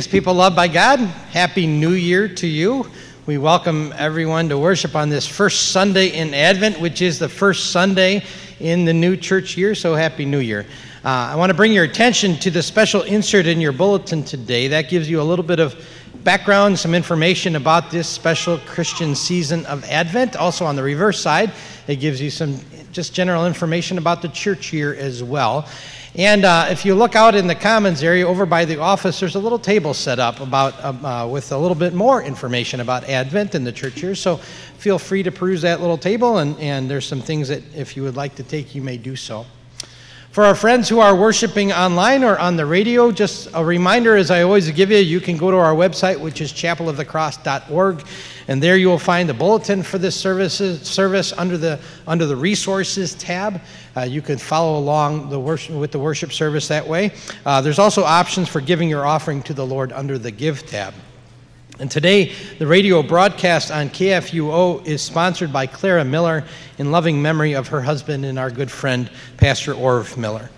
Greetings, people loved by God. Happy New Year to you. We welcome everyone to worship on this first Sunday in Advent, which is the first Sunday in the new church year. So, Happy New Year. Uh, I want to bring your attention to the special insert in your bulletin today. That gives you a little bit of background, some information about this special Christian season of Advent. Also, on the reverse side, it gives you some just general information about the church year as well. And uh, if you look out in the commons area over by the office, there's a little table set up about uh, uh, with a little bit more information about Advent in the church here. So feel free to peruse that little table, and, and there's some things that if you would like to take, you may do so. For our friends who are worshiping online or on the radio, just a reminder, as I always give you, you can go to our website, which is chapelofthecross.org, and there you will find the bulletin for this service, service under the under the resources tab. Uh, you can follow along the worship, with the worship service that way. Uh, there's also options for giving your offering to the Lord under the Give tab. And today, the radio broadcast on KFUO is sponsored by Clara Miller in loving memory of her husband and our good friend, Pastor Orv Miller.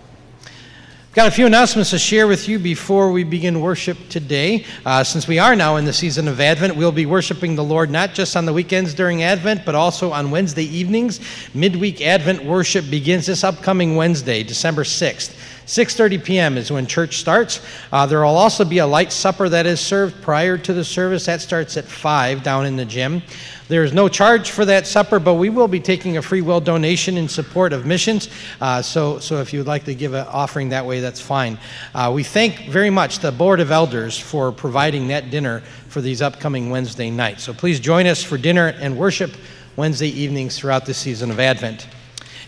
Got a few announcements to share with you before we begin worship today. Uh, since we are now in the season of Advent, we'll be worshiping the Lord not just on the weekends during Advent, but also on Wednesday evenings. Midweek Advent worship begins this upcoming Wednesday, December 6th. 6:30 p.m. is when church starts. Uh, there will also be a light supper that is served prior to the service. That starts at 5 down in the gym. There is no charge for that supper, but we will be taking a free will donation in support of missions. Uh, so, so if you would like to give an offering that way, that's fine. Uh, we thank very much the Board of Elders for providing that dinner for these upcoming Wednesday nights. So please join us for dinner and worship Wednesday evenings throughout the season of Advent.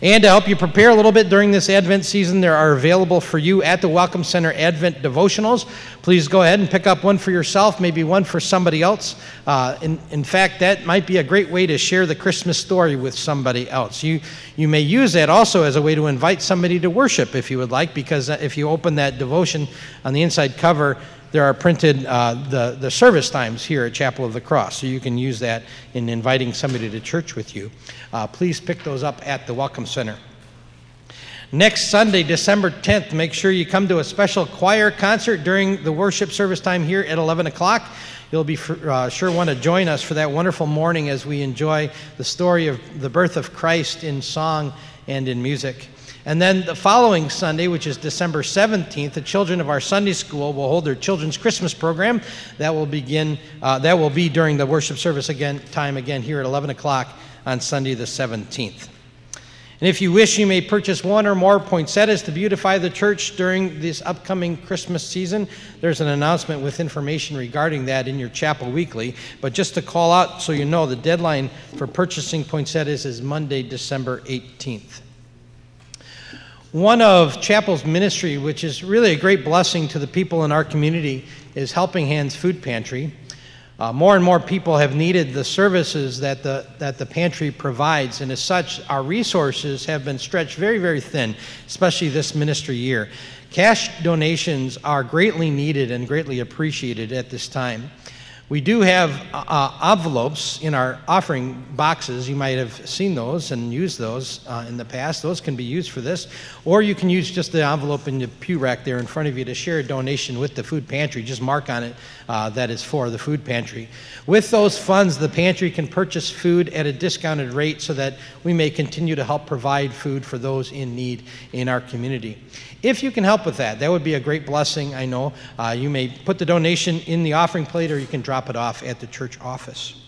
And to help you prepare a little bit during this Advent season, there are available for you at the Welcome Center Advent devotionals. Please go ahead and pick up one for yourself, maybe one for somebody else. Uh, in, in fact, that might be a great way to share the Christmas story with somebody else. You, you may use that also as a way to invite somebody to worship if you would like, because if you open that devotion on the inside cover, there are printed uh, the, the service times here at Chapel of the Cross, so you can use that in inviting somebody to church with you. Uh, please pick those up at the Welcome Center. Next Sunday, December 10th, make sure you come to a special choir concert during the worship service time here at 11 o'clock. You'll be uh, sure want to join us for that wonderful morning as we enjoy the story of the birth of Christ in song and in music. And then the following Sunday, which is December 17th, the children of our Sunday school will hold their children's Christmas program. That will begin, uh, that will be during the worship service again, time again here at 11 o'clock on Sunday the 17th. And if you wish, you may purchase one or more poinsettias to beautify the church during this upcoming Christmas season. There's an announcement with information regarding that in your chapel weekly. But just to call out so you know, the deadline for purchasing poinsettias is Monday, December 18th. One of Chapel's ministry, which is really a great blessing to the people in our community, is Helping Hands Food Pantry. Uh, more and more people have needed the services that the, that the pantry provides, and as such, our resources have been stretched very, very thin, especially this ministry year. Cash donations are greatly needed and greatly appreciated at this time. We do have uh, uh, envelopes in our offering boxes. You might have seen those and used those uh, in the past. Those can be used for this. Or you can use just the envelope in the pew rack there in front of you to share a donation with the food pantry. Just mark on it uh, that is for the food pantry. With those funds, the pantry can purchase food at a discounted rate so that we may continue to help provide food for those in need in our community. If you can help with that, that would be a great blessing, I know. Uh, you may put the donation in the offering plate or you can drop it off at the church office.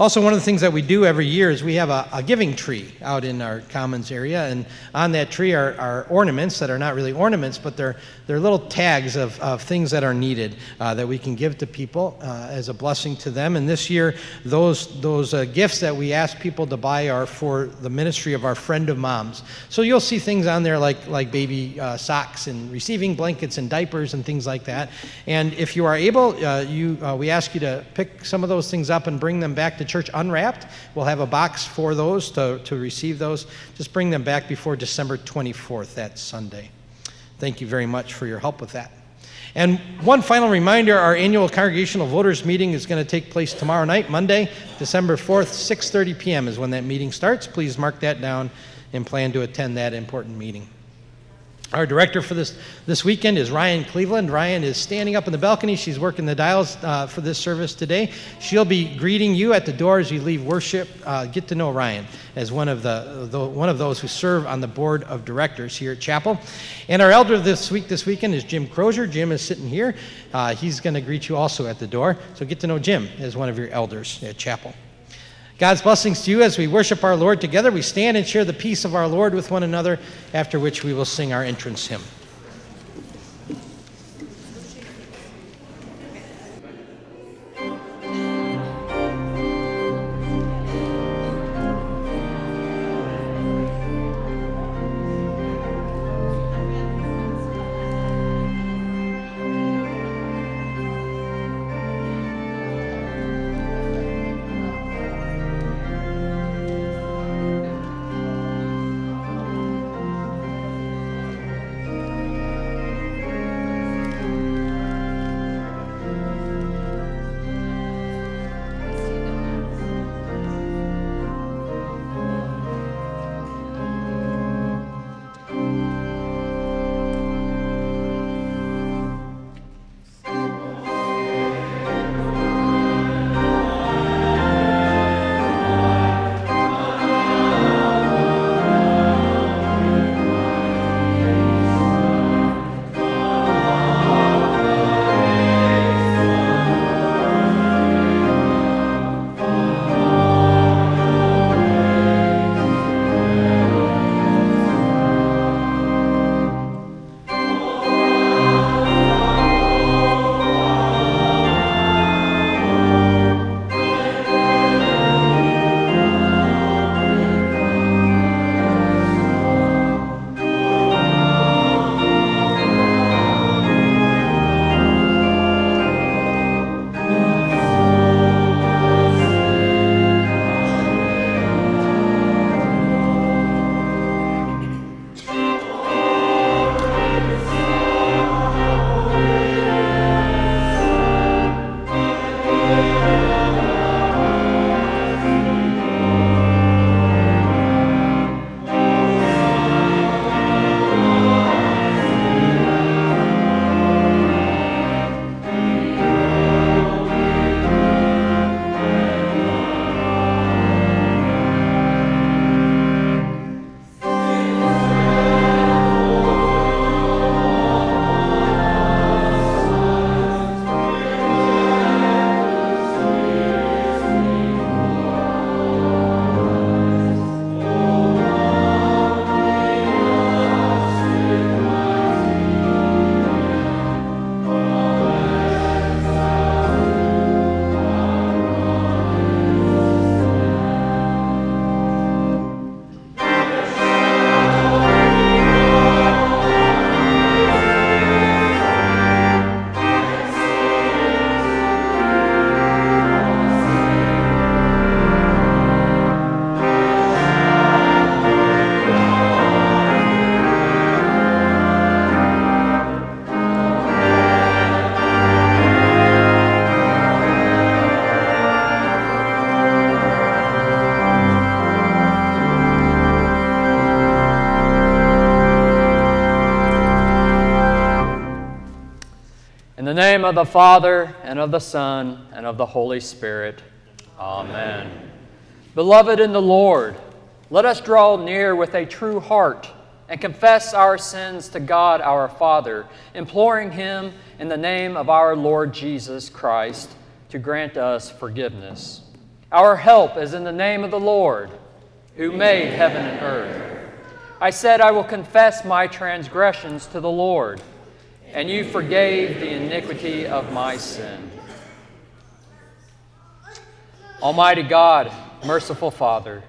Also, one of the things that we do every year is we have a, a giving tree out in our commons area, and on that tree are, are, ornaments that are not really ornaments, but they're, they're little tags of, of things that are needed uh, that we can give to people uh, as a blessing to them. And this year, those, those uh, gifts that we ask people to buy are for the ministry of our Friend of Moms. So you'll see things on there like, like baby uh, socks and receiving blankets and diapers and things like that. And if you are able, uh, you, uh, we ask you to pick some of those things up and bring them back to church unwrapped. We'll have a box for those to, to receive those. Just bring them back before December 24th, that Sunday. Thank you very much for your help with that. And one final reminder our annual congregational voters meeting is going to take place tomorrow night, Monday, December 4th, 6:30 p.m. is when that meeting starts. Please mark that down and plan to attend that important meeting. Our director for this, this weekend is Ryan Cleveland. Ryan is standing up in the balcony. She's working the dials uh, for this service today. She'll be greeting you at the door as you leave worship. Uh, get to know Ryan as one of, the, the, one of those who serve on the board of directors here at Chapel. And our elder this week, this weekend, is Jim Crozier. Jim is sitting here. Uh, he's going to greet you also at the door. So get to know Jim as one of your elders at Chapel. God's blessings to you as we worship our Lord together. We stand and share the peace of our Lord with one another, after which we will sing our entrance hymn. Name of the Father, and of the Son, and of the Holy Spirit. Amen. Beloved in the Lord, let us draw near with a true heart and confess our sins to God our Father, imploring Him in the name of our Lord Jesus Christ to grant us forgiveness. Our help is in the name of the Lord, who made heaven and earth. I said, I will confess my transgressions to the Lord and you forgave the iniquity of my sin. Almighty God, merciful Father,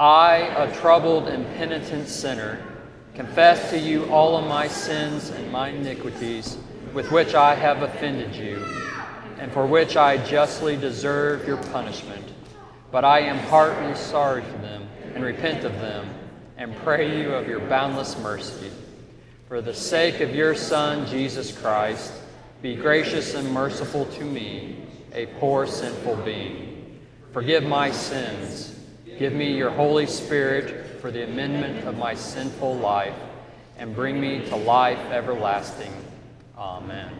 I, a troubled and penitent sinner, confess to you all of my sins and my iniquities with which I have offended you, and for which I justly deserve your punishment. But I am heartily sorry for them and repent of them, and pray you of your boundless mercy. For the sake of your Son, Jesus Christ, be gracious and merciful to me, a poor sinful being. Forgive my sins. Give me your Holy Spirit for the amendment of my sinful life, and bring me to life everlasting. Amen.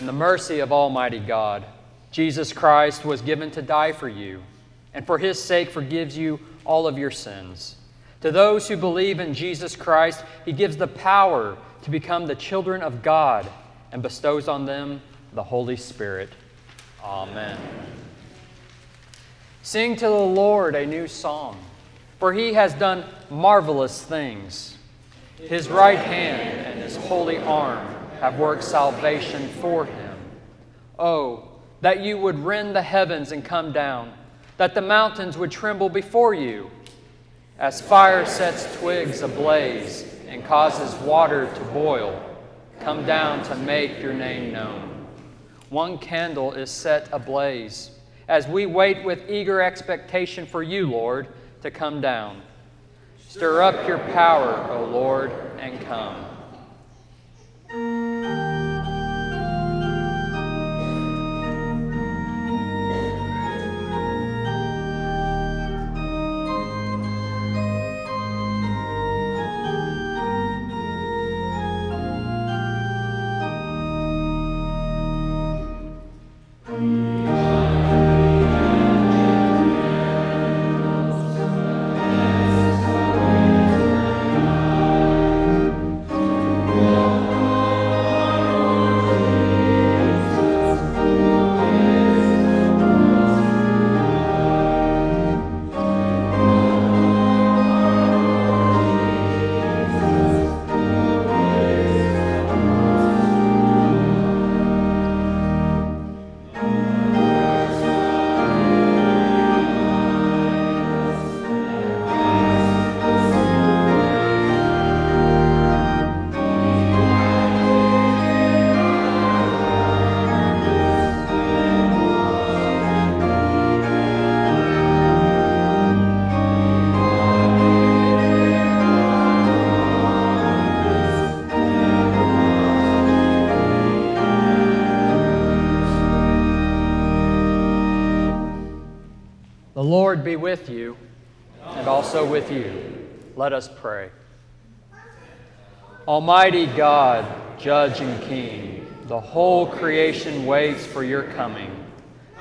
In the mercy of Almighty God, Jesus Christ was given to die for you, and for his sake forgives you all of your sins. To those who believe in Jesus Christ, he gives the power to become the children of God and bestows on them the Holy Spirit. Amen. Sing to the Lord a new song, for he has done marvelous things. His right hand and his holy arm have worked salvation for him. Oh, that you would rend the heavens and come down, that the mountains would tremble before you. As fire sets twigs ablaze and causes water to boil, come down to make your name known. One candle is set ablaze as we wait with eager expectation for you, Lord, to come down. Stir up your power, O Lord, and come. Almighty God, Judge and King, the whole creation waits for your coming.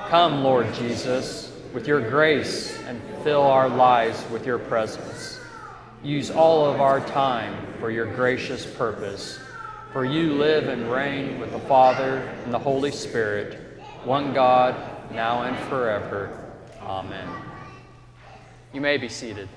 Come, Lord Jesus, with your grace and fill our lives with your presence. Use all of our time for your gracious purpose. For you live and reign with the Father and the Holy Spirit, one God, now and forever. Amen. You may be seated.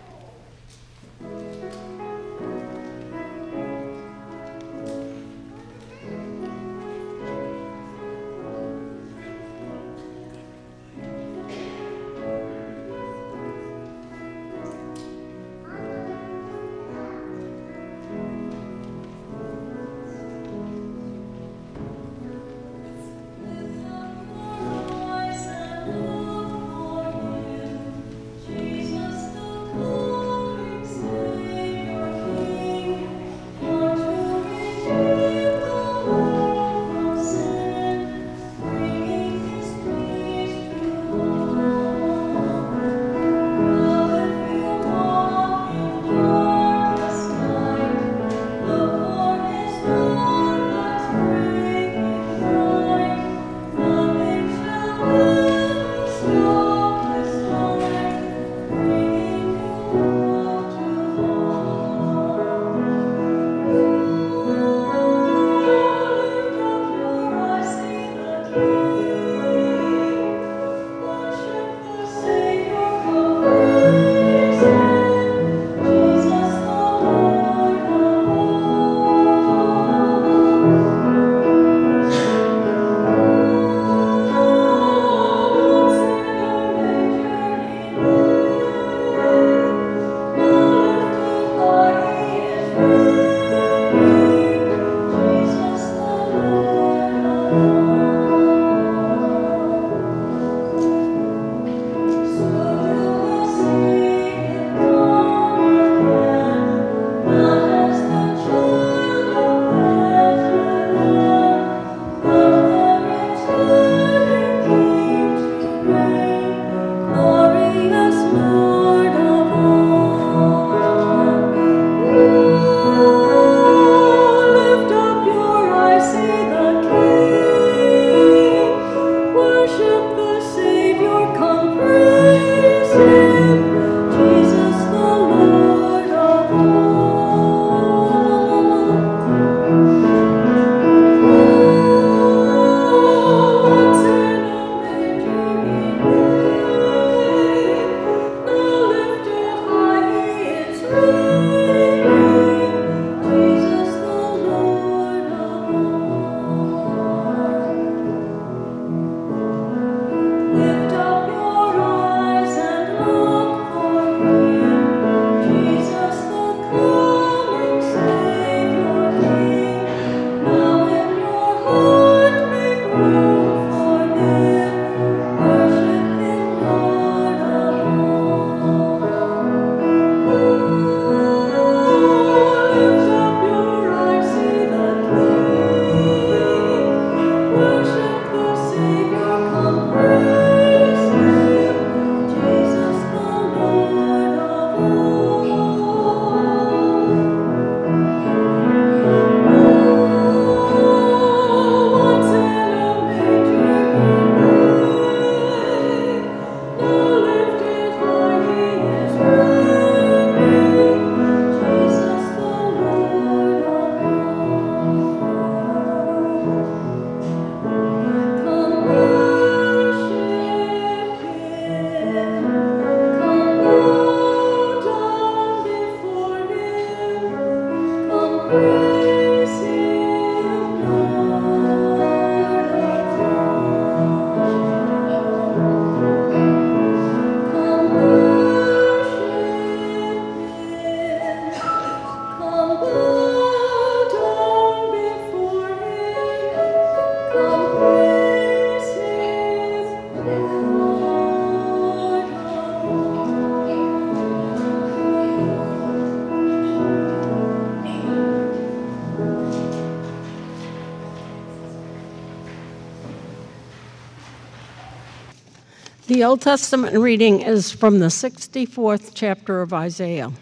The Old Testament reading is from the 64th chapter of Isaiah.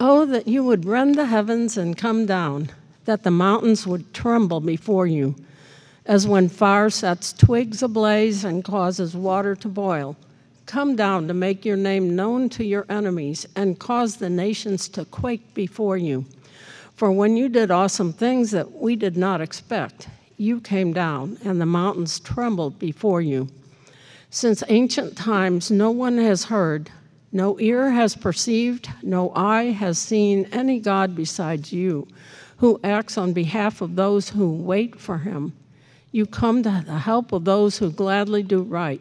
Oh, that you would rend the heavens and come down, that the mountains would tremble before you, as when fire sets twigs ablaze and causes water to boil. Come down to make your name known to your enemies and cause the nations to quake before you. For when you did awesome things that we did not expect, you came down, and the mountains trembled before you. Since ancient times, no one has heard, no ear has perceived, no eye has seen any God besides you, who acts on behalf of those who wait for him. You come to the help of those who gladly do right,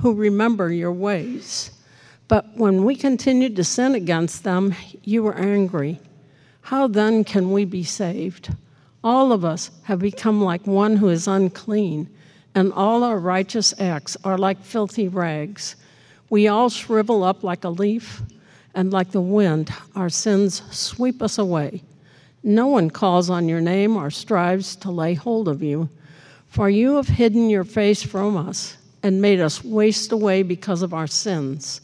who remember your ways. But when we continued to sin against them, you were angry. How then can we be saved? All of us have become like one who is unclean and all our righteous acts are like filthy rags. We all shrivel up like a leaf, and like the wind, our sins sweep us away. No one calls on your name or strives to lay hold of you, for you have hidden your face from us and made us waste away because of our sins.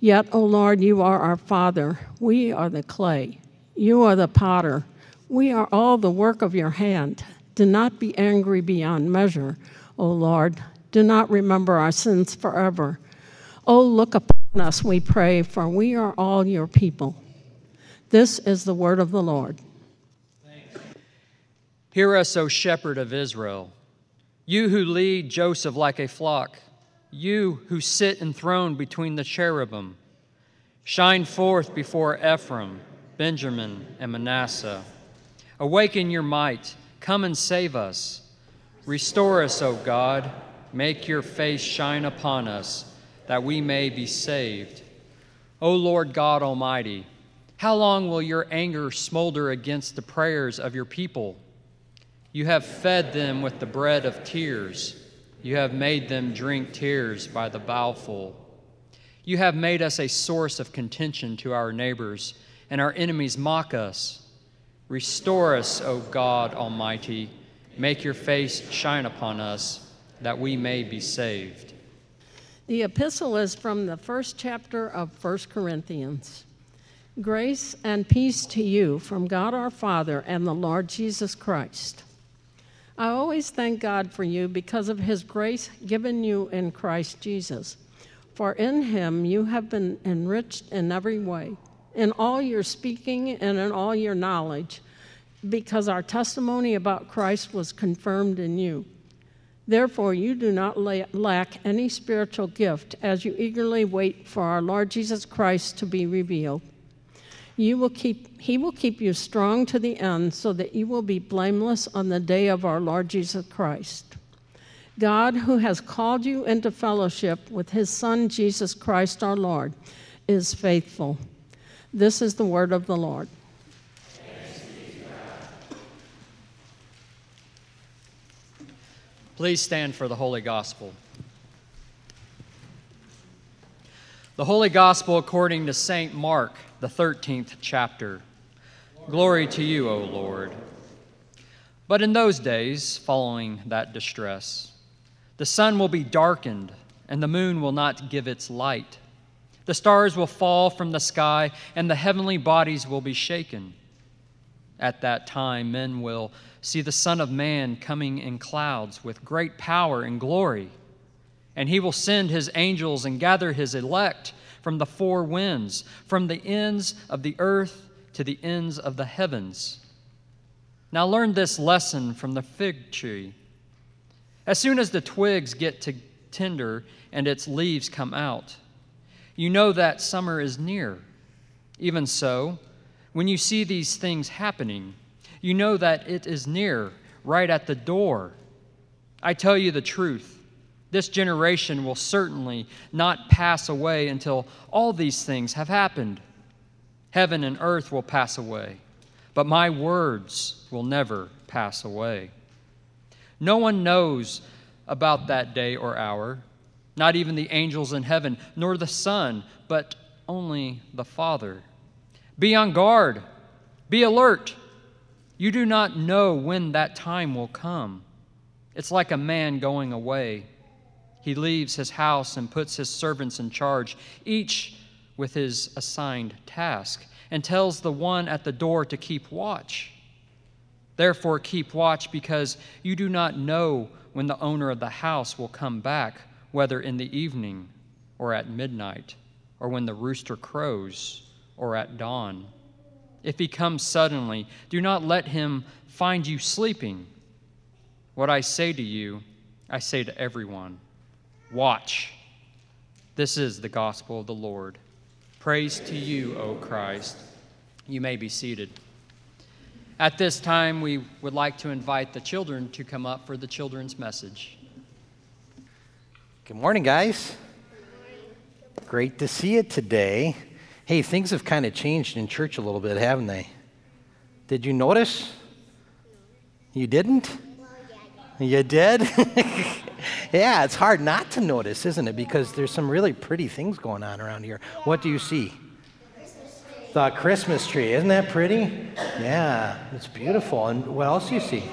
Yet, O Lord, you are our Father. We are the clay. You are the potter. We are all the work of your hand. Do not be angry beyond measure O Lord. Do not remember our sins forever. Oh, look upon us, we pray, for we are all your people. This is the word of the Lord. Hear us, O shepherd of Israel, you who lead Joseph like a flock, you who sit enthroned between the cherubim. Shine forth before Ephraim, Benjamin, and Manasseh. Awaken your might, come and save us. Restore us, O God. Make your face shine upon us, that we may be saved. O Lord God Almighty, how long will your anger smolder against the prayers of your people? You have fed them with the bread of tears. You have made them drink tears by the bowlful. You have made us a source of contention to our neighbors, and our enemies mock us. Restore us, O God Almighty Make your face shine upon us that we may be saved. The epistle is from the first chapter of 1 Corinthians. Grace and peace to you from God our Father and the Lord Jesus Christ. I always thank God for you because of his grace given you in Christ Jesus. For in him you have been enriched in every way, in all your speaking and in all your knowledge because our testimony about Christ was confirmed in you. Therefore, you do not lack any spiritual gift as you eagerly wait for our Lord Jesus Christ to be revealed. You will keep, he will keep you strong to the end so that you will be blameless on the day of our Lord Jesus Christ. God, who has called you into fellowship with his Son, Jesus Christ our Lord, is faithful. This is the word of the Lord. Please stand for the Holy Gospel. The Holy Gospel according to St. Mark, the 13th chapter. Glory to you, O Lord. But in those days, following that distress, the sun will be darkened, and the moon will not give its light. The stars will fall from the sky, and the heavenly bodies will be shaken. At that time, men will see the Son of Man coming in clouds with great power and glory. And he will send his angels and gather his elect from the four winds, from the ends of the earth to the ends of the heavens. Now learn this lesson from the fig tree. As soon as the twigs get to tender and its leaves come out, you know that summer is near. Even so, when you see these things happening, you know that it is near, right at the door. I tell you the truth. This generation will certainly not pass away until all these things have happened. Heaven and earth will pass away, but my words will never pass away. No one knows about that day or hour, not even the angels in heaven, nor the Son, but only the Father. Be on guard, be alert. You do not know when that time will come. It's like a man going away. He leaves his house and puts his servants in charge, each with his assigned task, and tells the one at the door to keep watch. Therefore, keep watch because you do not know when the owner of the house will come back, whether in the evening or at midnight, or when the rooster crows or at dawn. If he comes suddenly, do not let him find you sleeping. What I say to you, I say to everyone watch. This is the gospel of the Lord. Praise to you, O Christ. You may be seated. At this time, we would like to invite the children to come up for the children's message. Good morning, guys. Great to see you today. Hey, things have kind of changed in church a little bit, haven't they? Did you notice? You didn't? You did? yeah, it's hard not to notice, isn't it? Because there's some really pretty things going on around here. What do you see? The Christmas tree. Isn't that pretty? Yeah, it's beautiful. And what else do you see?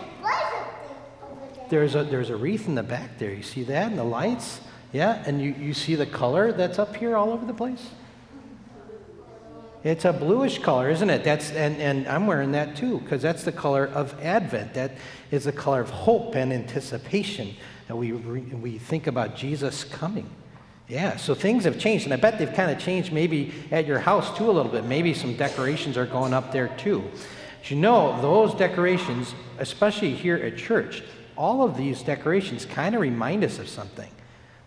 There's a, there's a wreath in the back there. You see that? And the lights? Yeah, and you, you see the color that's up here all over the place? It's a bluish color, isn't it? That's, and, and I'm wearing that too, because that's the color of Advent. That is the color of hope and anticipation. that we, we think about Jesus coming. Yeah, so things have changed, and I bet they've kind of changed maybe at your house too a little bit. Maybe some decorations are going up there too. But you know, those decorations, especially here at church, all of these decorations kind of remind us of something.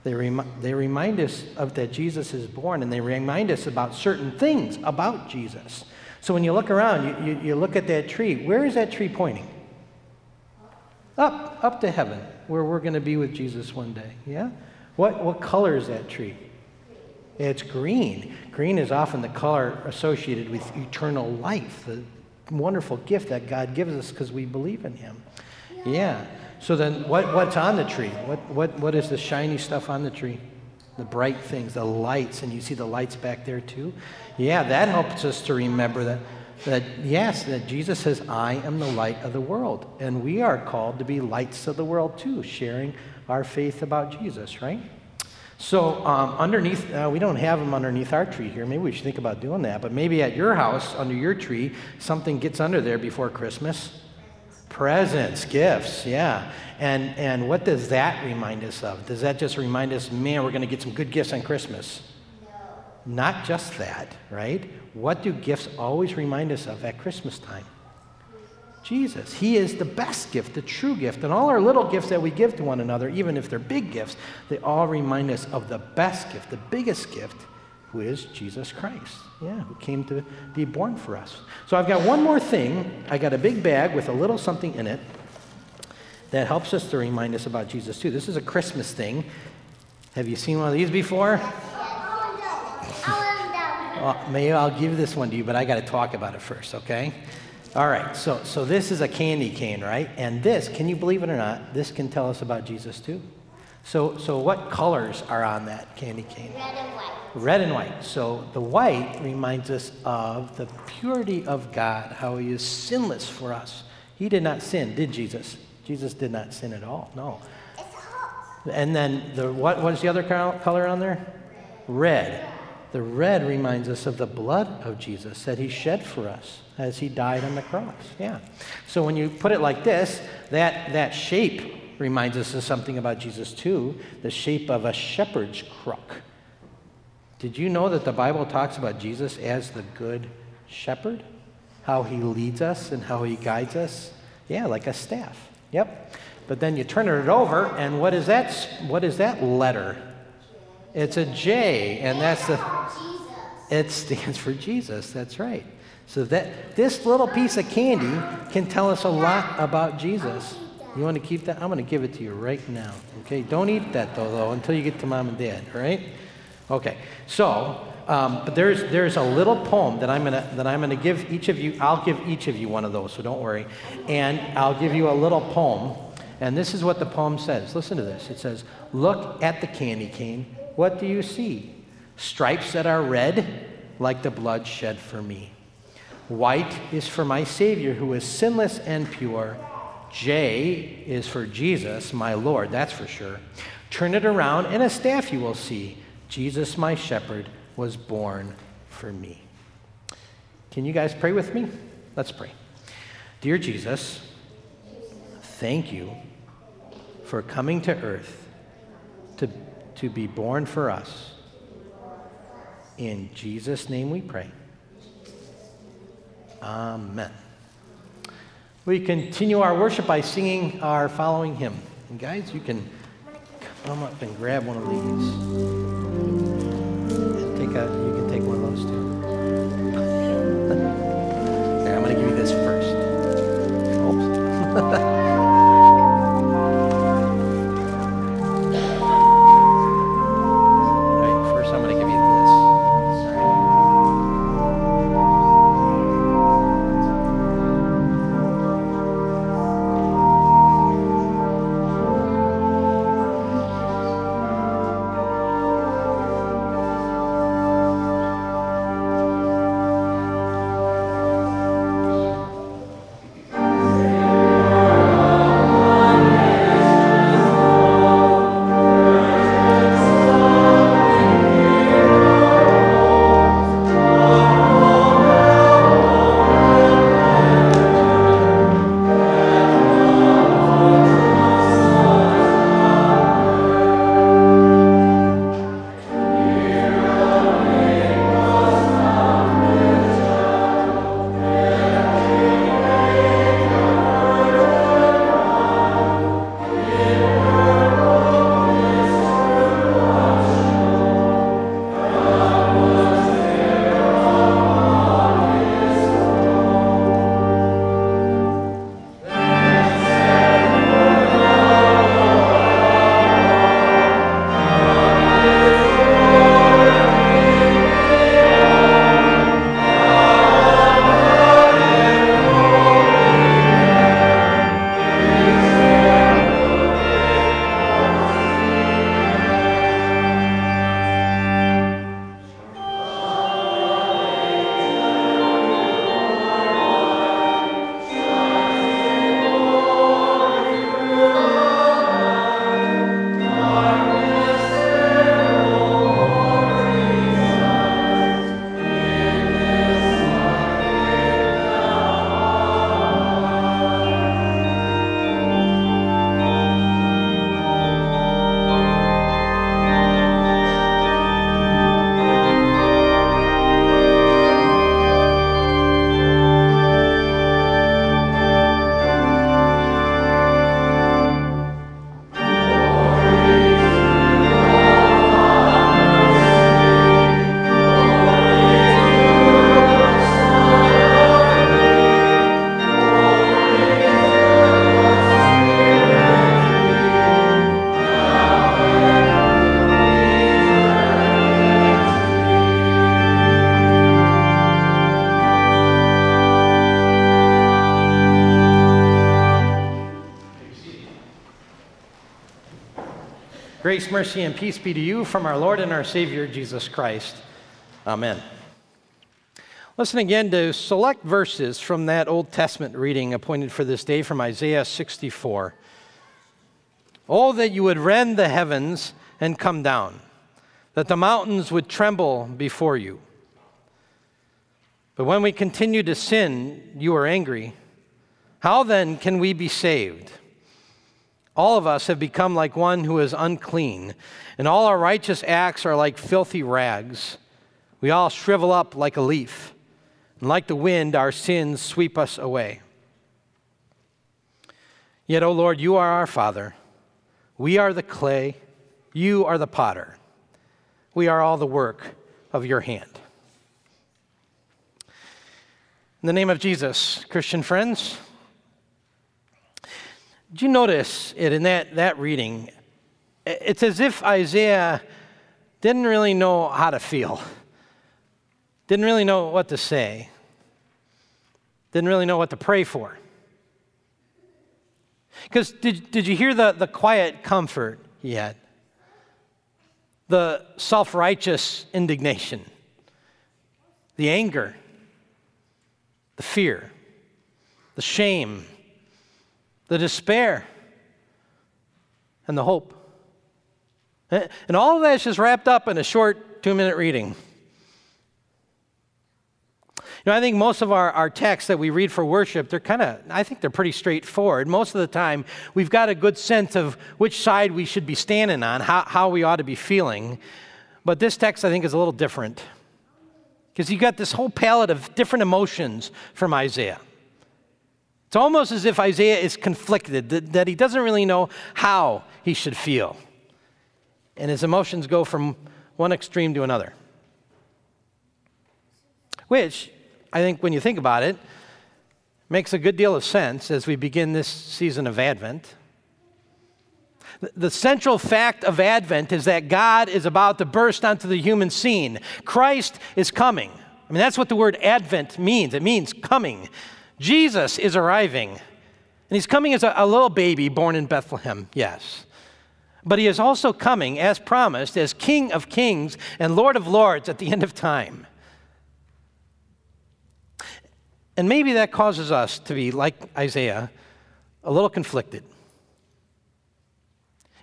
They, they remind us of that Jesus is born, and they remind us about certain things about Jesus. So when you look around, you, you, you look at that tree. Where is that tree pointing? Up, up to heaven, where we're going to be with Jesus one day. Yeah? What, what color is that tree? It's green. Green is often the color associated with eternal life, the wonderful gift that God gives us because we believe in Him. Yeah. So then, what, what's on the tree? What, what, what is the shiny stuff on the tree? The bright things, the lights, and you see the lights back there too? Yeah, that helps us to remember that, that yes, that Jesus says, I am the light of the world. And we are called to be lights of the world too, sharing our faith about Jesus, right? So, um, underneath, uh, we don't have them underneath our tree here. Maybe we should think about doing that. But maybe at your house, under your tree, something gets under there before Christmas. Presents, gifts, yeah. And, and what does that remind us of? Does that just remind us, man, we're going to get some good gifts on Christmas? No. Not just that, right? What do gifts always remind us of at Christmas time? Jesus. He is the best gift, the true gift. And all our little gifts that we give to one another, even if they're big gifts, they all remind us of the best gift, the biggest gift, who is Jesus Christ. Yeah, who came to be born for us. So I've got one more thing. I got a big bag with a little something in it that helps us to remind us about Jesus too. This is a Christmas thing. Have you seen one of these before? well, maybe I'll give this one to you, but I got to talk about it first, okay? All right, so, so this is a candy cane, right? And this, can you believe it or not, this can tell us about Jesus too. So, so what colors are on that candy cane? Red and white. Red and white. So the white reminds us of the purity of God, how he is sinless for us. He did not sin, did Jesus? Jesus did not sin at all, no. It's hot. And then the what was the other color on there? Red. The red reminds us of the blood of Jesus that he shed for us as he died on the cross. Yeah. So when you put it like this, that, that shape reminds us of something about Jesus too the shape of a shepherd's crook. Did you know that the Bible talks about Jesus as the good shepherd? How he leads us and how he guides us? Yeah, like a staff. Yep. But then you turn it over, and what is that? What is that letter? It's a J, and that's the. It stands for Jesus. That's right. So that this little piece of candy can tell us a lot about Jesus. You want to keep that? I'm going to give it to you right now. Okay. Don't eat that though, though, until you get to mom and dad. All right. Okay. So, um, but there's there's a little poem that I'm gonna that I'm gonna give each of you. I'll give each of you one of those. So don't worry, and I'll give you a little poem And this is what the poem says. Listen to this. It says, Look at the candy cane. What do you see? Stripes that are red, like the blood shed for me. White is for my Savior, who is sinless and pure. J is for Jesus, my Lord, that's for sure. Turn it around, and a staff you will see. Jesus, my shepherd, was born for me. Can you guys pray with me? Let's pray. Dear Jesus, thank you for coming to earth to, to be born for us. In Jesus' name we pray. Amen. We continue our worship by singing our following hymn. And guys, you can come up and grab one of these. Mercy, and peace be to you from our Lord and our Savior, Jesus Christ. Amen. Listen again to select verses from that Old Testament reading appointed for this day from Isaiah 64. Oh, that you would rend the heavens and come down, that the mountains would tremble before you. But when we continue to sin, you are angry. How then can we be saved? All of us have become like one who is unclean, and all our righteous acts are like filthy rags. We all shrivel up like a leaf, and like the wind, our sins sweep us away. Yet, O Lord, you are our Father. We are the clay, you are the potter. We are all the work of your hand. In the name of Jesus, Christian friends, did you notice it in that, that reading? It's as if Isaiah didn't really know how to feel, didn't really know what to say, didn't really know what to pray for. Because did, did you hear the, the quiet comfort he had? The self righteous indignation, the anger, the fear, the shame, the despair, and the hope. And all of that is just wrapped up in a short two minute reading. You know, I think most of our, our texts that we read for worship, they're kind of, I think they're pretty straightforward. Most of the time, we've got a good sense of which side we should be standing on, how, how we ought to be feeling. But this text, I think, is a little different. Because you've got this whole palette of different emotions from Isaiah. It's almost as if Isaiah is conflicted, that, that he doesn't really know how he should feel. And his emotions go from one extreme to another. Which, I think when you think about it, makes a good deal of sense as we begin this season of Advent. The central fact of Advent is that God is about to burst onto the human scene. Christ is coming. I mean, that's what the word Advent means. It means coming. Jesus is arriving. And he's coming as a, a little baby born in Bethlehem, yes. But he is also coming, as promised, as King of kings and Lord of lords at the end of time. And maybe that causes us to be, like Isaiah, a little conflicted.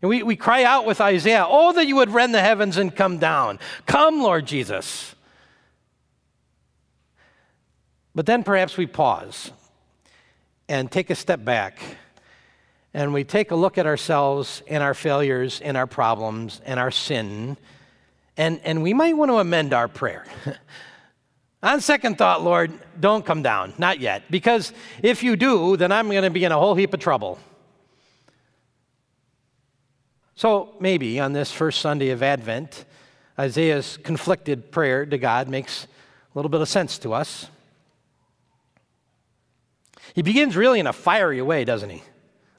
And we, we cry out with Isaiah, Oh, that you would rend the heavens and come down. Come, Lord Jesus. But then perhaps we pause and take a step back and we take a look at ourselves and our failures and our problems and our sin, and, and we might want to amend our prayer. On second thought, Lord, don't come down, not yet, because if you do, then I'm going to be in a whole heap of trouble. So maybe on this first Sunday of Advent, Isaiah's conflicted prayer to God makes a little bit of sense to us. He begins really in a fiery way, doesn't he?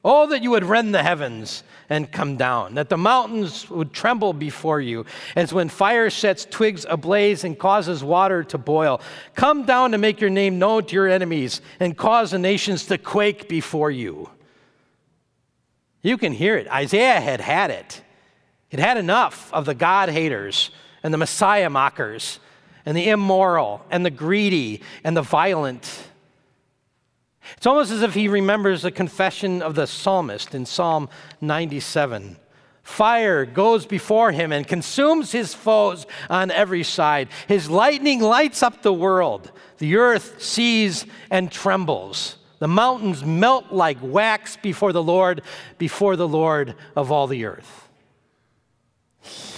Oh, that you would rend the heavens and come down, that the mountains would tremble before you, as when fire sets twigs ablaze and causes water to boil. Come down to make your name known to your enemies and cause the nations to quake before you. You can hear it. Isaiah had had it. It had enough of the God haters and the Messiah mockers and the immoral and the greedy and the violent. It's almost as if he remembers the confession of the psalmist in Psalm 97. Fire goes before him and consumes his foes on every side. His lightning lights up the world. The earth sees and trembles. The mountains melt like wax before the Lord, before the Lord of all the earth.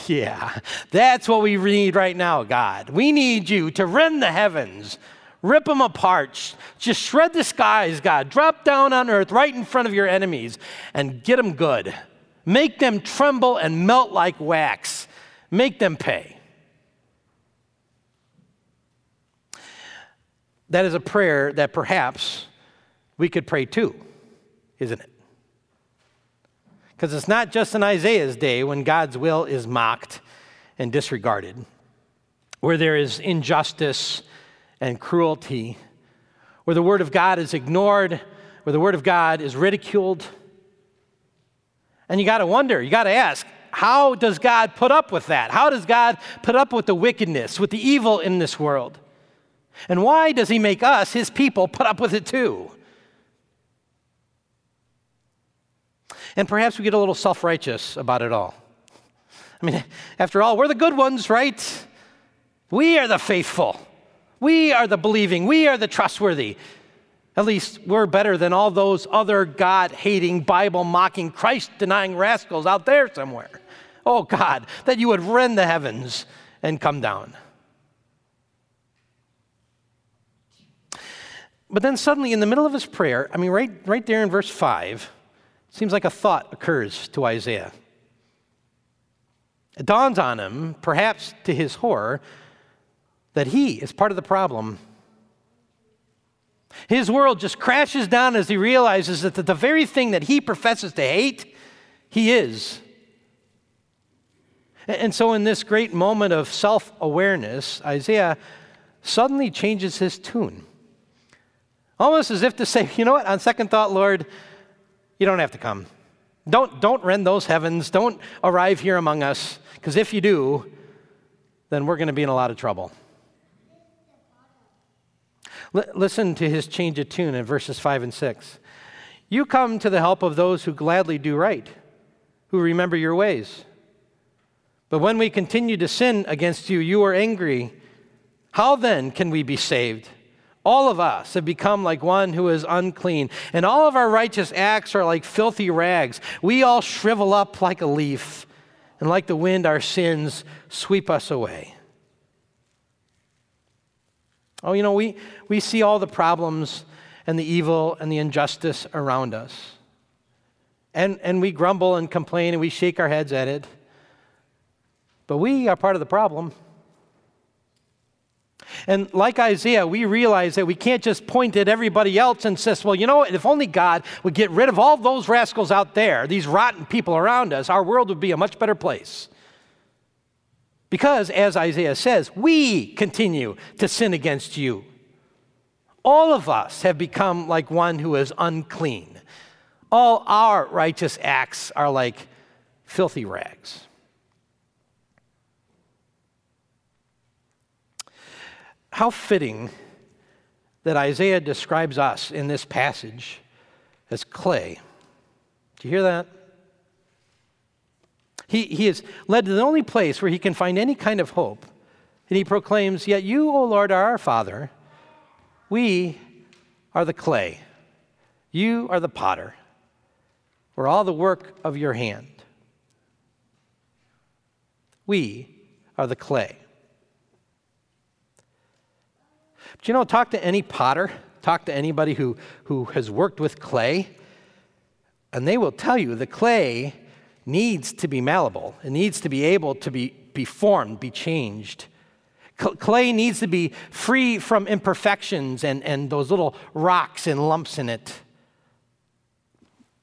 Yeah, that's what we need right now, God. We need you to rend the heavens Rip them apart. Just shred the skies, God. Drop down on earth right in front of your enemies and get them good. Make them tremble and melt like wax. Make them pay. That is a prayer that perhaps we could pray too, isn't it? Because it's not just in Isaiah's day when God's will is mocked and disregarded, where there is injustice and cruelty, where the Word of God is ignored, where the Word of God is ridiculed. And you got to wonder, you got to ask, how does God put up with that? How does God put up with the wickedness, with the evil in this world? And why does He make us, His people, put up with it too? And perhaps we get a little self righteous about it all. I mean, after all, we're the good ones, right? We are the faithful. We are the believing, we are the trustworthy. At least we're better than all those other God hating, Bible mocking, Christ denying rascals out there somewhere. Oh God, that you would rend the heavens and come down. But then suddenly, in the middle of his prayer, I mean, right, right there in verse 5, seems like a thought occurs to Isaiah. It dawns on him, perhaps to his horror, that he is part of the problem. His world just crashes down as he realizes that the very thing that he professes to hate, he is. And so, in this great moment of self awareness, Isaiah suddenly changes his tune. Almost as if to say, you know what, on second thought, Lord, you don't have to come. Don't, don't rend those heavens. Don't arrive here among us, because if you do, then we're going to be in a lot of trouble. L- listen to his change of tune in verses 5 and 6. You come to the help of those who gladly do right, who remember your ways. But when we continue to sin against you, you are angry. How then can we be saved? All of us have become like one who is unclean, and all of our righteous acts are like filthy rags. We all shrivel up like a leaf, and like the wind, our sins sweep us away. Oh, you know, we, we see all the problems and the evil and the injustice around us. And, and we grumble and complain and we shake our heads at it. But we are part of the problem. And like Isaiah, we realize that we can't just point at everybody else and say, well, you know? If only God would get rid of all those rascals out there, these rotten people around us, our world would be a much better place. Because, as Isaiah says, we continue to sin against you. All of us have become like one who is unclean. All our righteous acts are like filthy rags. How fitting that Isaiah describes us in this passage as clay. Do you hear that? He, he is led to the only place where he can find any kind of hope. And he proclaims, Yet you, O Lord, are our Father. We are the clay. You are the potter. We're all the work of your hand. We are the clay. But you know, talk to any potter, talk to anybody who, who has worked with clay, and they will tell you the clay needs to be malleable. It needs to be able to be, be formed, be changed. Clay needs to be free from imperfections and, and those little rocks and lumps in it.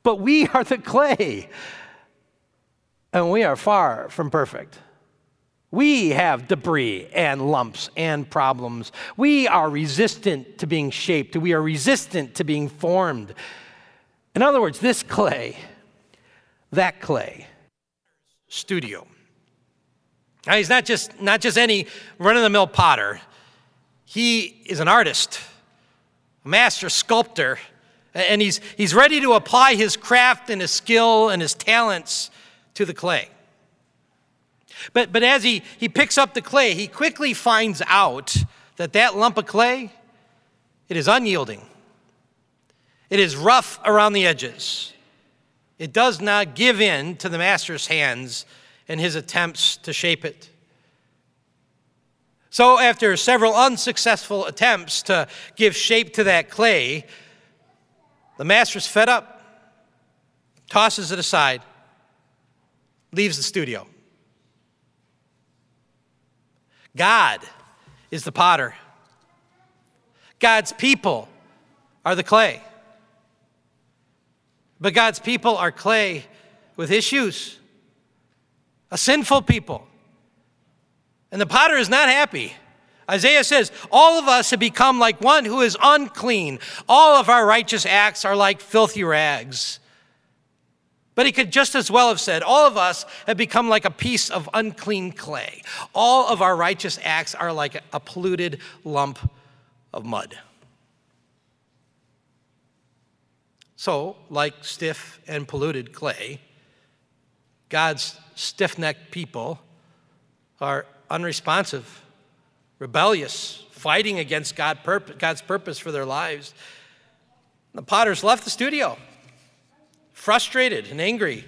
But we are the clay, and we are far from perfect. We have debris and lumps and problems. We are resistant to being shaped. We are resistant to being formed. In other words, this clay, that clay, studio. Now, he's not just, not just any run of the mill potter, he is an artist, a master sculptor, and he's, he's ready to apply his craft and his skill and his talents to the clay. But, but as he, he picks up the clay, he quickly finds out that that lump of clay, it is unyielding. It is rough around the edges. It does not give in to the master's hands and his attempts to shape it. So, after several unsuccessful attempts to give shape to that clay, the master's fed up, tosses it aside, leaves the studio. God is the potter. God's people are the clay. But God's people are clay with issues, a sinful people. And the potter is not happy. Isaiah says, All of us have become like one who is unclean. All of our righteous acts are like filthy rags. But he could just as well have said, All of us have become like a piece of unclean clay. All of our righteous acts are like a polluted lump of mud. So, like stiff and polluted clay, God's stiff necked people are unresponsive, rebellious, fighting against God's purpose for their lives. The potter's left the studio frustrated and angry,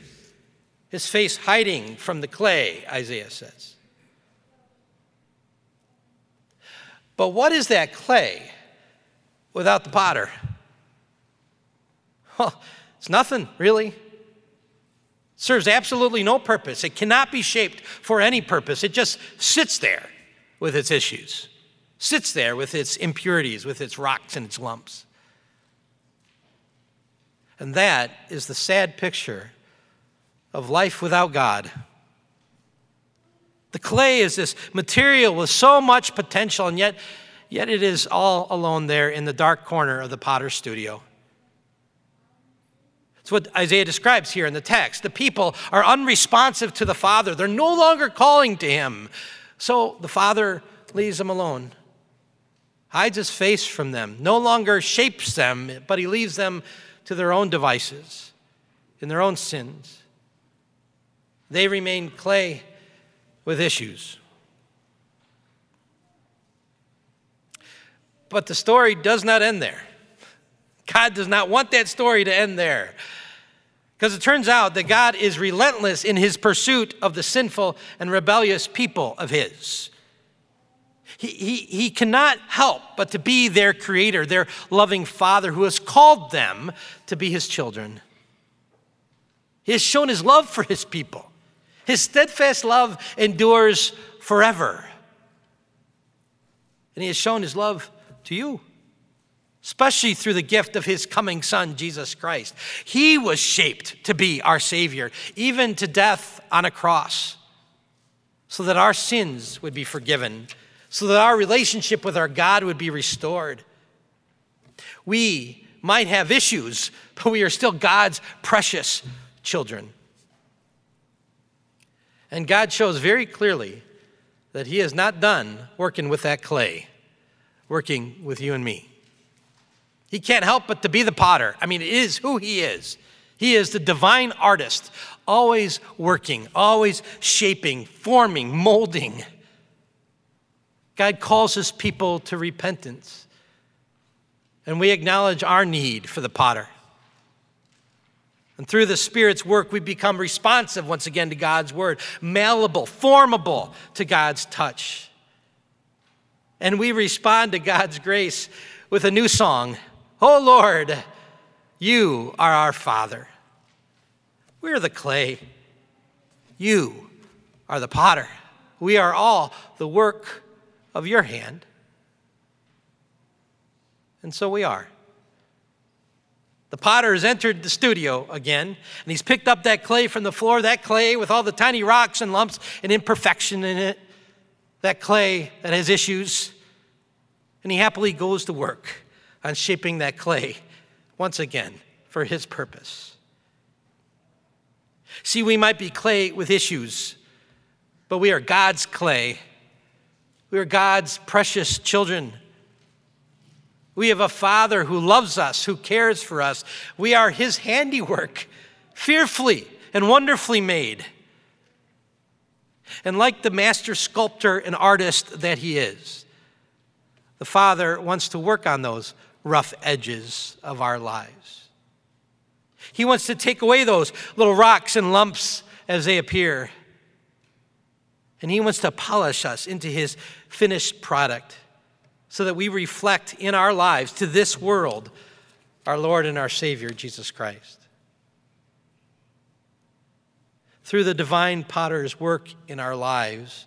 his face hiding from the clay, Isaiah says. But what is that clay without the potter? Well, it's nothing, really. It serves absolutely no purpose. It cannot be shaped for any purpose. It just sits there with its issues, sits there with its impurities, with its rocks and its lumps. And that is the sad picture of life without God. The clay is this material with so much potential, and yet, yet it is all alone there in the dark corner of the potter's studio. It's what Isaiah describes here in the text. The people are unresponsive to the Father, they're no longer calling to Him. So the Father leaves them alone, hides His face from them, no longer shapes them, but He leaves them to their own devices, in their own sins. They remain clay with issues. But the story does not end there. God does not want that story to end there. Because it turns out that God is relentless in his pursuit of the sinful and rebellious people of his. He, he, he cannot help but to be their creator, their loving father who has called them to be his children. He has shown his love for his people. His steadfast love endures forever. And he has shown his love to you especially through the gift of his coming son, Jesus Christ. He was shaped to be our Savior, even to death on a cross, so that our sins would be forgiven, so that our relationship with our God would be restored. We might have issues, but we are still God's precious children. And God shows very clearly that He is not done working with that clay, working with you and me. He can't help but to be the potter. I mean, it is who he is. He is the divine artist, always working, always shaping, forming, molding. God calls his people to repentance. And we acknowledge our need for the potter. And through the Spirit's work, we become responsive once again to God's word, malleable, formable to God's touch. And we respond to God's grace with a new song Oh Lord, you are our Father. We're the clay. You are the potter. We are all the work of your hand. And so we are. The potter has entered the studio again, and he's picked up that clay from the floor, that clay with all the tiny rocks and lumps and imperfection in it, that clay that has issues, and he happily goes to work on shaping that clay once again for his purpose. See, we might be clay with issues, but we are God's clay. We are God's precious children. We have a Father who loves us, who cares for us. We are His handiwork, fearfully and wonderfully made. And like the master sculptor and artist that He is, the Father wants to work on those rough edges of our lives. He wants to take away those little rocks and lumps as they appear. And He wants to polish us into His finished product so that we reflect in our lives to this world our Lord and our Savior, Jesus Christ. Through the divine potter's work in our lives,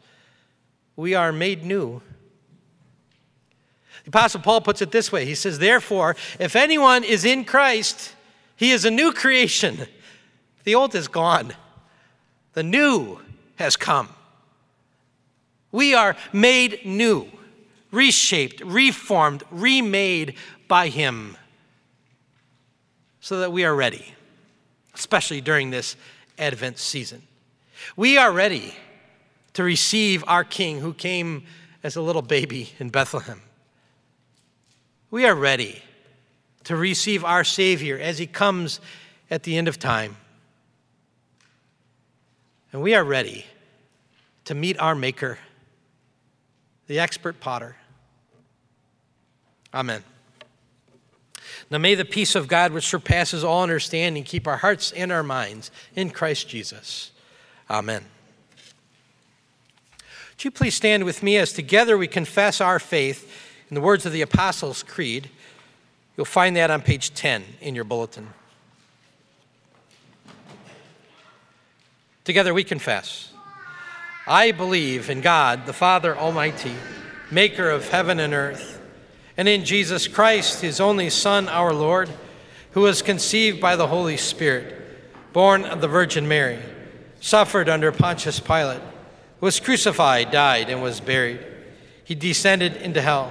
we are made new the Apostle Paul puts it this way He says, Therefore, if anyone is in Christ, he is a new creation. The old is gone, the new has come. We are made new, reshaped, reformed, remade by Him so that we are ready, especially during this Advent season. We are ready to receive our King who came as a little baby in Bethlehem. We are ready to receive our Savior as He comes at the end of time. And we are ready to meet our Maker, the expert potter. Amen. Now may the peace of God, which surpasses all understanding, keep our hearts and our minds in Christ Jesus. Amen. Would you please stand with me as together we confess our faith? In the words of the Apostles' Creed. You'll find that on page 10 in your bulletin. Together we confess I believe in God, the Father Almighty, maker of heaven and earth, and in Jesus Christ, his only Son, our Lord, who was conceived by the Holy Spirit, born of the Virgin Mary, suffered under Pontius Pilate, was crucified, died, and was buried. He descended into hell.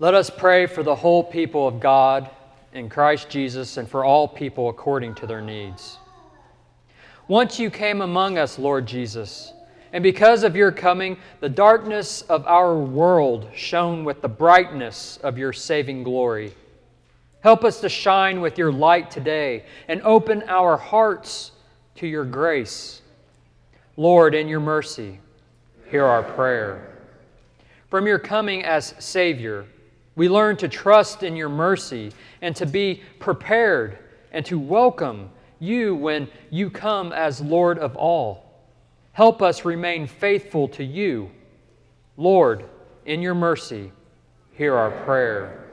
Let us pray for the whole people of God in Christ Jesus and for all people according to their needs. Once you came among us, Lord Jesus, and because of your coming, the darkness of our world shone with the brightness of your saving glory. Help us to shine with your light today and open our hearts to your grace. Lord, in your mercy, hear our prayer. From your coming as Savior, we learn to trust in your mercy and to be prepared and to welcome you when you come as Lord of all. Help us remain faithful to you. Lord, in your mercy, hear our prayer.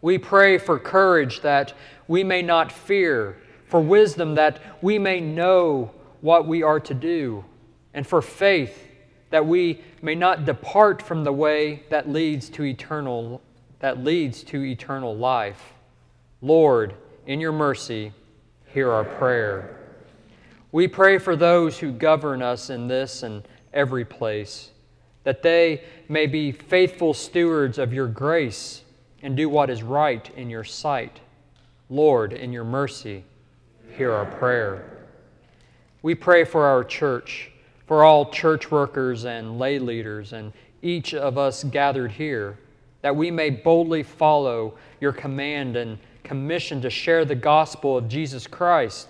We pray for courage that we may not fear, for wisdom that we may know what we are to do, and for faith that we may not depart from the way that leads to eternal that leads to eternal life. Lord, in your mercy, hear our prayer. We pray for those who govern us in this and every place, that they may be faithful stewards of your grace and do what is right in your sight. Lord, in your mercy, hear our prayer. We pray for our church, for all church workers and lay leaders, and each of us gathered here, that we may boldly follow your command and commission to share the gospel of Jesus Christ.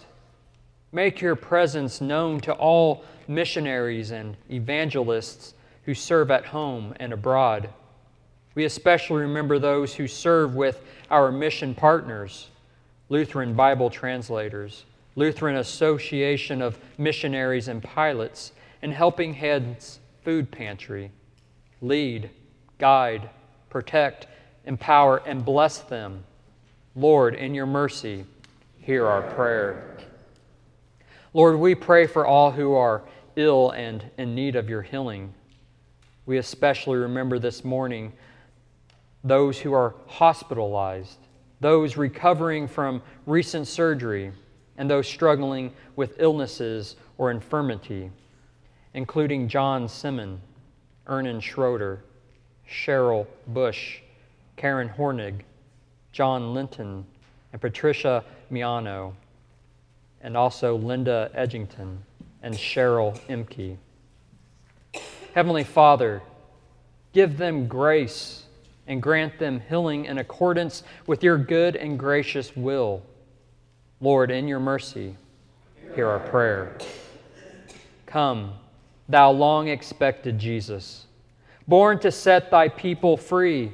Make your presence known to all missionaries and evangelists who serve at home and abroad. We especially remember those who serve with our mission partners, Lutheran Bible translators, Lutheran Association of Missionaries and Pilots, and Helping Hands Food Pantry. Lead, guide, protect, empower, and bless them. Lord, in your mercy, hear our prayer. Lord, we pray for all who are ill and in need of your healing. We especially remember this morning those who are hospitalized, those recovering from recent surgery and those struggling with illnesses or infirmity, including John Simon, Ernan Schroeder, Cheryl Bush, Karen Hornig, John Linton, and Patricia Miano, and also Linda Edgington and Cheryl Imke. Heavenly Father, give them grace and grant them healing in accordance with your good and gracious will Lord, in your mercy, hear our prayer. Come, thou long expected Jesus, born to set thy people free.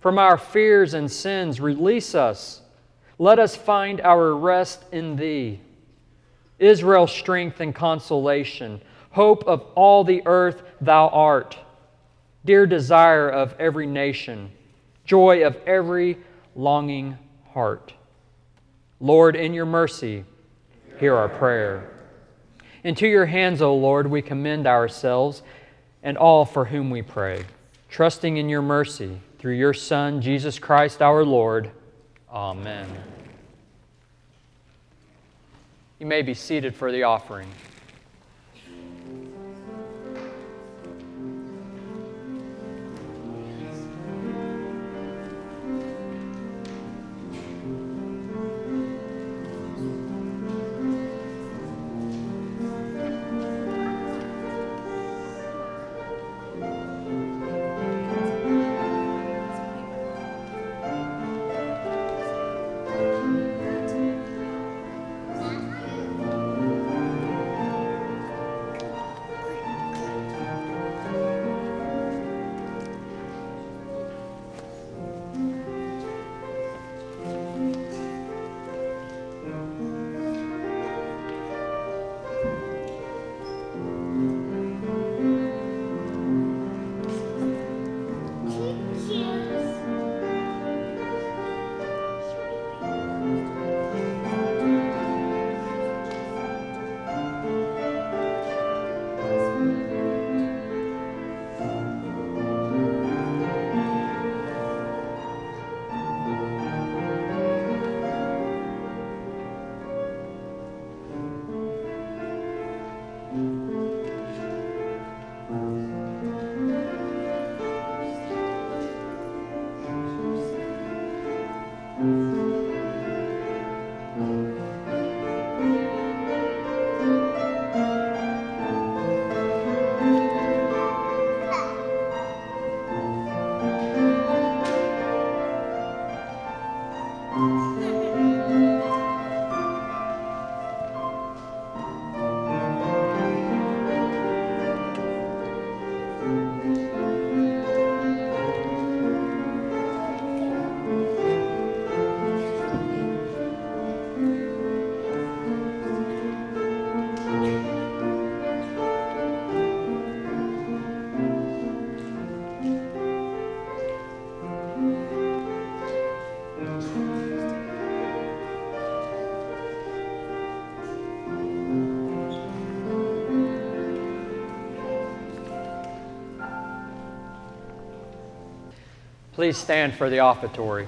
From our fears and sins, release us. Let us find our rest in thee. Israel's strength and consolation, hope of all the earth, thou art. Dear desire of every nation, joy of every longing heart. Lord, in your mercy, hear our prayer. Into your hands, O Lord, we commend ourselves and all for whom we pray, trusting in your mercy through your Son, Jesus Christ our Lord. Amen. You may be seated for the offering. Please stand for the offertory.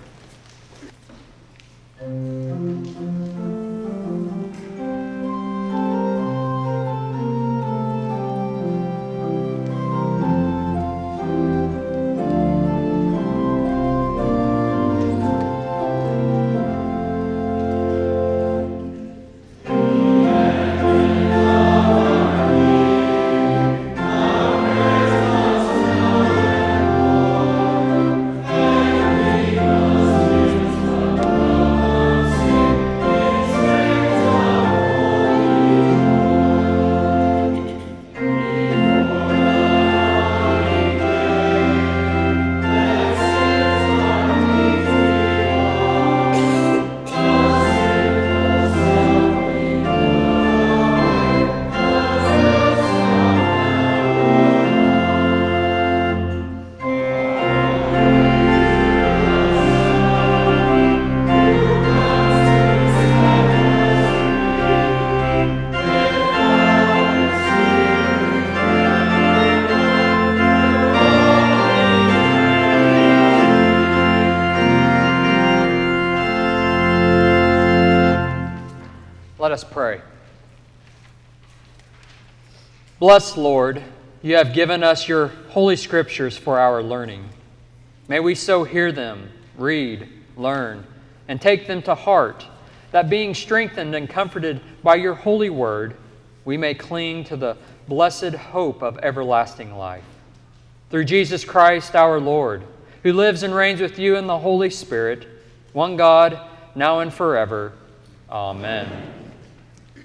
Bless, Lord, you have given us your holy scriptures for our learning. May we so hear them, read, learn, and take them to heart, that being strengthened and comforted by your holy word, we may cling to the blessed hope of everlasting life. Through Jesus Christ our Lord, who lives and reigns with you in the Holy Spirit, one God, now and forever. Amen.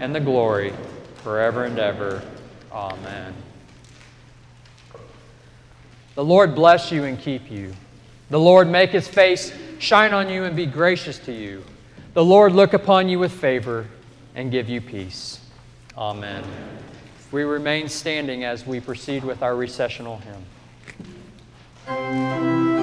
and the glory forever and ever. Amen. The Lord bless you and keep you. The Lord make his face shine on you and be gracious to you. The Lord look upon you with favor and give you peace. Amen. We remain standing as we proceed with our recessional hymn.